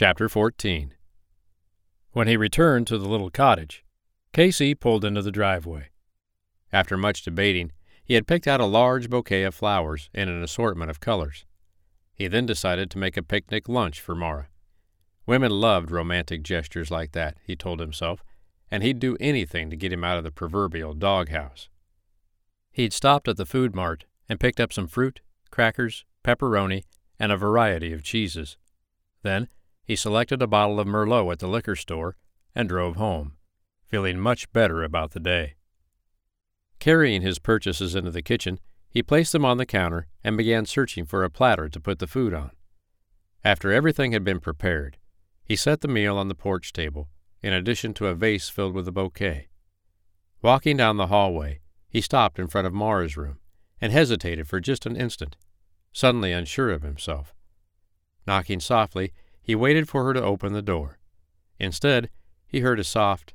Chapter 14 When he returned to the little cottage, Casey pulled into the driveway. After much debating, he had picked out a large bouquet of flowers in an assortment of colors. He then decided to make a picnic lunch for Mara. Women loved romantic gestures like that, he told himself, and he'd do anything to get him out of the proverbial doghouse. He'd stopped at the food mart and picked up some fruit, crackers, pepperoni, and a variety of cheeses. Then he selected a bottle of Merlot at the liquor store and drove home, feeling much better about the day. Carrying his purchases into the kitchen, he placed them on the counter and began searching for a platter to put the food on. After everything had been prepared, he set the meal on the porch table, in addition to a vase filled with a bouquet. Walking down the hallway, he stopped in front of Mara's room and hesitated for just an instant, suddenly unsure of himself. Knocking softly, he waited for her to open the door. Instead, he heard a soft,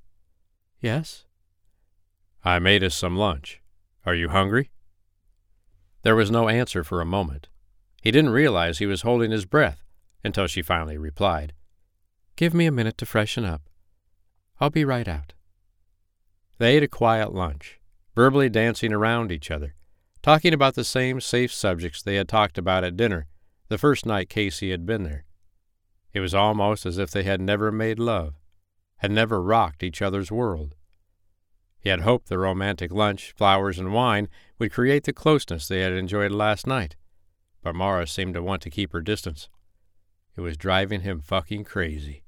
Yes? I made us some lunch. Are you hungry? There was no answer for a moment. He didn't realize he was holding his breath until she finally replied, Give me a minute to freshen up. I'll be right out. They ate a quiet lunch, verbally dancing around each other, talking about the same safe subjects they had talked about at dinner the first night Casey had been there. It was almost as if they had never made love, had never rocked each other's world. He had hoped the romantic lunch, flowers, and wine would create the closeness they had enjoyed last night, but Mara seemed to want to keep her distance. It was driving him fucking crazy.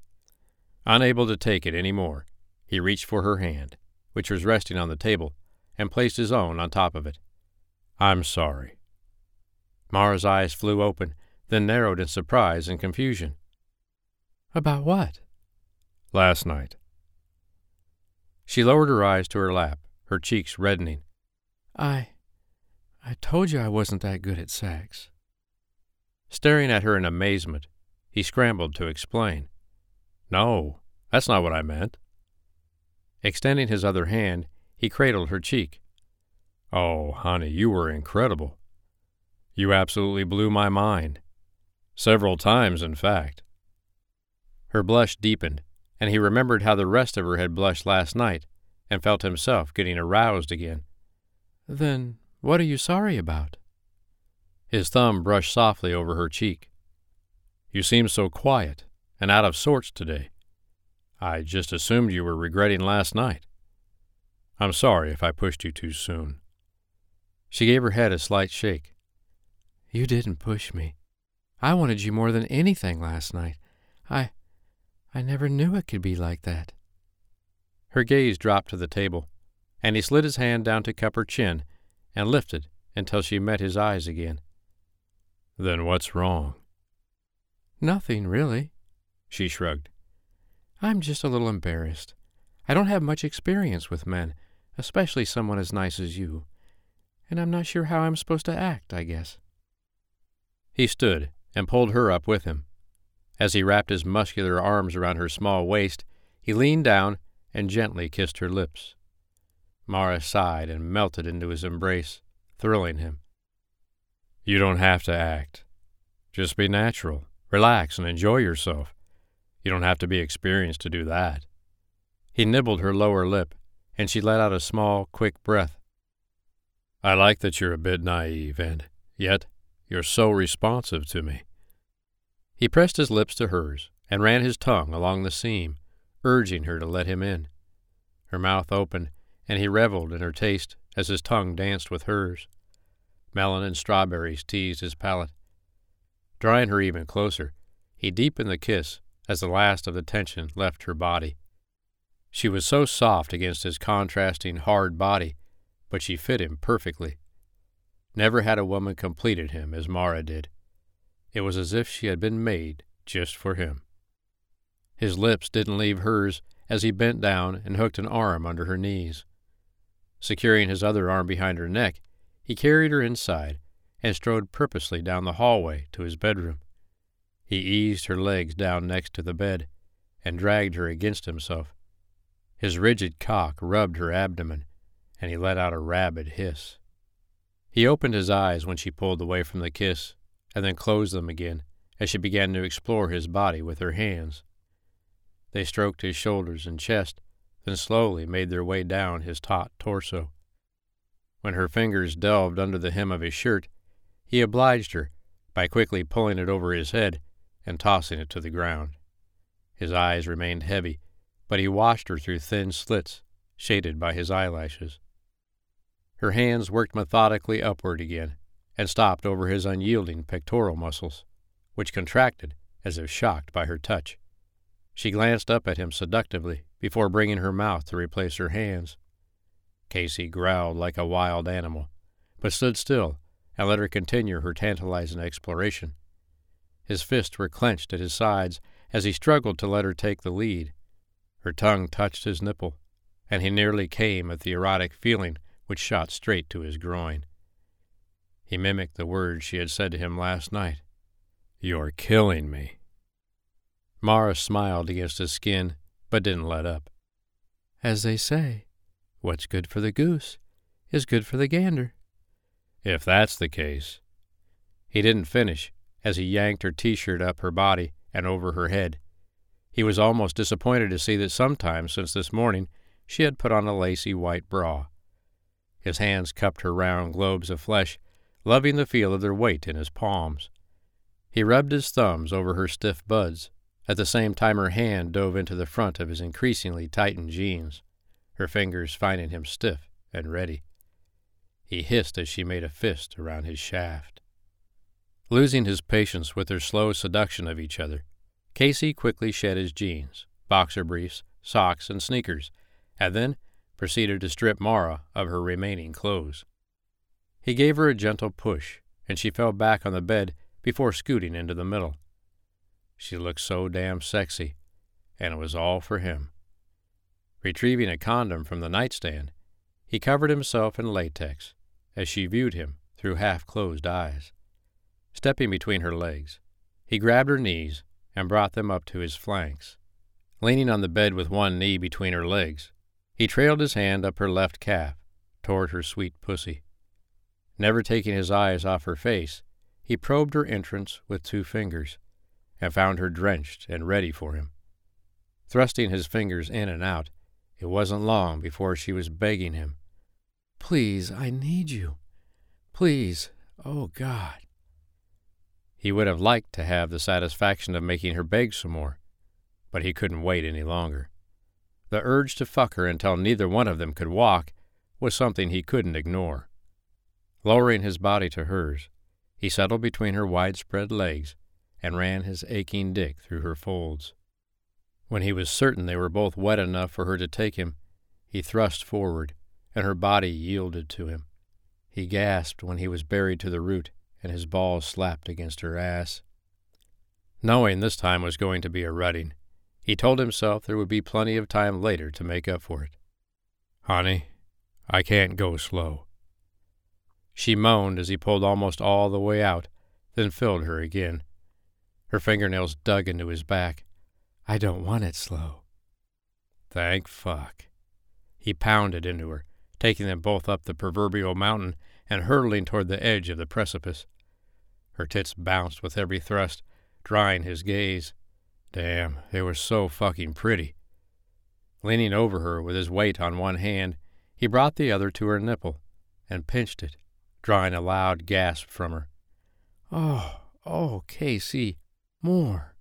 Unable to take it any more, he reached for her hand, which was resting on the table, and placed his own on top of it. I'm sorry. Mara's eyes flew open, then narrowed in surprise and confusion. About what? Last night. She lowered her eyes to her lap, her cheeks reddening. I. I told you I wasn't that good at sex. Staring at her in amazement, he scrambled to explain. No, that's not what I meant. Extending his other hand, he cradled her cheek. Oh, honey, you were incredible. You absolutely blew my mind. Several times, in fact. Her blush deepened, and he remembered how the rest of her had blushed last night, and felt himself getting aroused again. Then what are you sorry about? His thumb brushed softly over her cheek. You seem so quiet and out of sorts today. I just assumed you were regretting last night. I'm sorry if I pushed you too soon. She gave her head a slight shake. You didn't push me. I wanted you more than anything last night. I. I never knew it could be like that. Her gaze dropped to the table, and he slid his hand down to cup her chin and lifted until she met his eyes again. Then what's wrong? Nothing, really, she shrugged. I'm just a little embarrassed. I don't have much experience with men, especially someone as nice as you, and I'm not sure how I'm supposed to act, I guess. He stood and pulled her up with him. As he wrapped his muscular arms around her small waist, he leaned down and gently kissed her lips. Mara sighed and melted into his embrace, thrilling him. You don't have to act. Just be natural, relax, and enjoy yourself. You don't have to be experienced to do that. He nibbled her lower lip, and she let out a small, quick breath. I like that you're a bit naive, and yet you're so responsive to me. He pressed his lips to hers and ran his tongue along the seam, urging her to let him in. Her mouth opened, and he reveled in her taste as his tongue danced with hers. Melon and strawberries teased his palate. Drawing her even closer, he deepened the kiss as the last of the tension left her body. She was so soft against his contrasting hard body, but she fit him perfectly. Never had a woman completed him as Mara did. It was as if she had been made just for him. His lips didn't leave hers as he bent down and hooked an arm under her knees. Securing his other arm behind her neck, he carried her inside and strode purposely down the hallway to his bedroom. He eased her legs down next to the bed and dragged her against himself. His rigid cock rubbed her abdomen, and he let out a rabid hiss. He opened his eyes when she pulled away from the kiss, and then closed them again as she began to explore his body with her hands. They stroked his shoulders and chest, then slowly made their way down his taut torso. When her fingers delved under the hem of his shirt, he obliged her by quickly pulling it over his head and tossing it to the ground. His eyes remained heavy, but he watched her through thin slits, shaded by his eyelashes. Her hands worked methodically upward again and stopped over his unyielding pectoral muscles, which contracted as if shocked by her touch. She glanced up at him seductively before bringing her mouth to replace her hands. Casey growled like a wild animal, but stood still and let her continue her tantalizing exploration. His fists were clenched at his sides as he struggled to let her take the lead. Her tongue touched his nipple, and he nearly came at the erotic feeling which shot straight to his groin. He mimicked the words she had said to him last night. You're killing me. Mara smiled against his skin, but didn't let up. As they say, what's good for the goose is good for the gander. If that's the case. He didn't finish as he yanked her t shirt up her body and over her head. He was almost disappointed to see that sometime since this morning she had put on a lacy white bra. His hands cupped her round globes of flesh, loving the feel of their weight in his palms. He rubbed his thumbs over her stiff buds. At the same time, her hand dove into the front of his increasingly tightened jeans, her fingers finding him stiff and ready. He hissed as she made a fist around his shaft. Losing his patience with their slow seduction of each other, Casey quickly shed his jeans, boxer briefs, socks, and sneakers, and then proceeded to strip Mara of her remaining clothes. He gave her a gentle push, and she fell back on the bed before scooting into the middle. She looked so damn sexy, and it was all for him. Retrieving a condom from the nightstand, he covered himself in latex as she viewed him through half closed eyes. Stepping between her legs, he grabbed her knees and brought them up to his flanks. Leaning on the bed with one knee between her legs, he trailed his hand up her left calf toward her sweet pussy. Never taking his eyes off her face, he probed her entrance with two fingers and found her drenched and ready for him. Thrusting his fingers in and out, it wasn't long before she was begging him Please, I need you. Please, oh God. He would have liked to have the satisfaction of making her beg some more, but he couldn't wait any longer. The urge to fuck her until neither one of them could walk was something he couldn't ignore. Lowering his body to hers, he settled between her widespread legs and ran his aching dick through her folds. When he was certain they were both wet enough for her to take him, he thrust forward and her body yielded to him. He gasped when he was buried to the root and his balls slapped against her ass. Knowing this time was going to be a rutting, he told himself there would be plenty of time later to make up for it. Honey, I can't go slow. She moaned as he pulled almost all the way out, then filled her again. Her fingernails dug into his back. I don't want it slow. Thank fuck. He pounded into her, taking them both up the proverbial mountain and hurtling toward the edge of the precipice. Her tits bounced with every thrust, drying his gaze. Damn, they were so fucking pretty. Leaning over her with his weight on one hand, he brought the other to her nipple and pinched it, drawing a loud gasp from her. Oh, oh, Casey, more.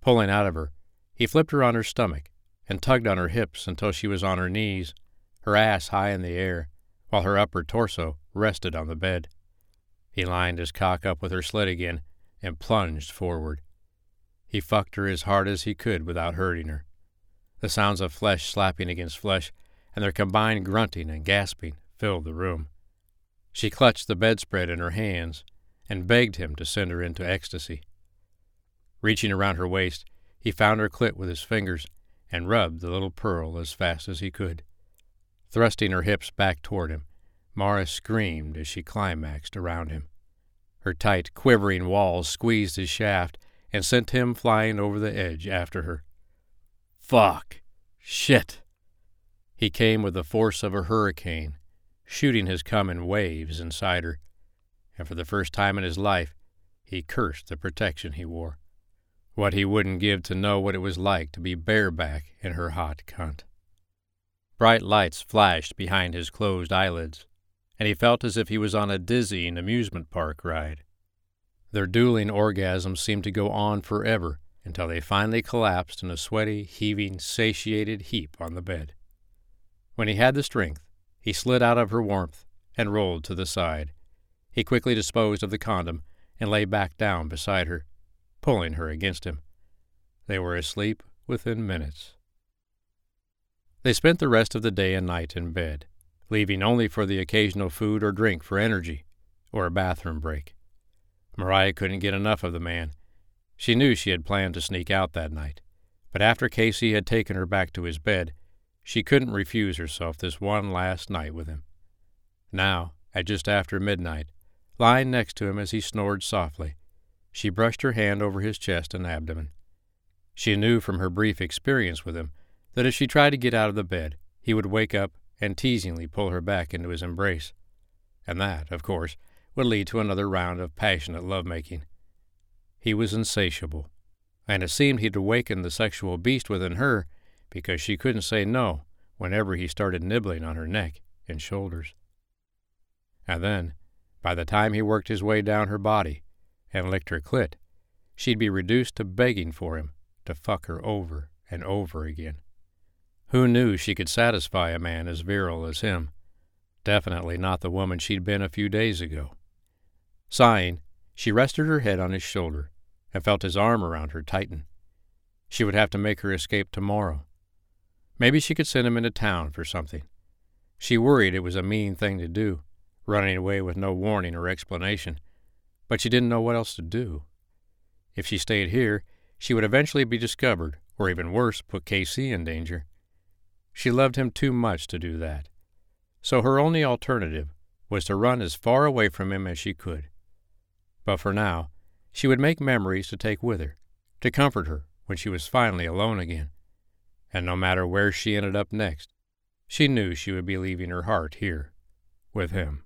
Pulling out of her, he flipped her on her stomach and tugged on her hips until she was on her knees, her ass high in the air, while her upper torso rested on the bed. He lined his cock up with her slit again and plunged forward. He fucked her as hard as he could without hurting her. The sounds of flesh slapping against flesh and their combined grunting and gasping filled the room. She clutched the bedspread in her hands and begged him to send her into ecstasy. Reaching around her waist, he found her clit with his fingers and rubbed the little pearl as fast as he could. Thrusting her hips back toward him, Mara screamed as she climaxed around him. Her tight, quivering walls squeezed his shaft and sent him flying over the edge after her. Fuck! Shit! He came with the force of a hurricane, shooting has come in waves inside her, and for the first time in his life, he cursed the protection he wore. What he wouldn't give to know what it was like to be bareback in her hot cunt. Bright lights flashed behind his closed eyelids, and he felt as if he was on a dizzying amusement park ride. Their dueling orgasms seemed to go on forever until they finally collapsed in a sweaty, heaving, satiated heap on the bed. When he had the strength, he slid out of her warmth and rolled to the side. He quickly disposed of the condom and lay back down beside her, pulling her against him. They were asleep within minutes. They spent the rest of the day and night in bed, leaving only for the occasional food or drink for energy, or a bathroom break. Mariah couldn't get enough of the man. She knew she had planned to sneak out that night, but after Casey had taken her back to his bed, she couldn't refuse herself this one last night with him. Now, at just after midnight, lying next to him as he snored softly, she brushed her hand over his chest and abdomen. She knew from her brief experience with him that if she tried to get out of the bed, he would wake up and teasingly pull her back into his embrace. And that, of course, would lead to another round of passionate love-making. He was insatiable, and it seemed he'd awakened the sexual beast within her because she couldn't say no whenever he started nibbling on her neck and shoulders. And then, by the time he worked his way down her body and licked her clit, she'd be reduced to begging for him to fuck her over and over again. Who knew she could satisfy a man as virile as him? Definitely not the woman she'd been a few days ago. Sighing, she rested her head on his shoulder and felt his arm around her tighten. She would have to make her escape tomorrow. Maybe she could send him into town for something. She worried it was a mean thing to do, running away with no warning or explanation, but she didn't know what else to do. If she stayed here, she would eventually be discovered, or even worse, put Casey in danger. She loved him too much to do that. So her only alternative was to run as far away from him as she could. But for now, she would make memories to take with her, to comfort her when she was finally alone again. And no matter where she ended up next, she knew she would be leaving her heart here with him.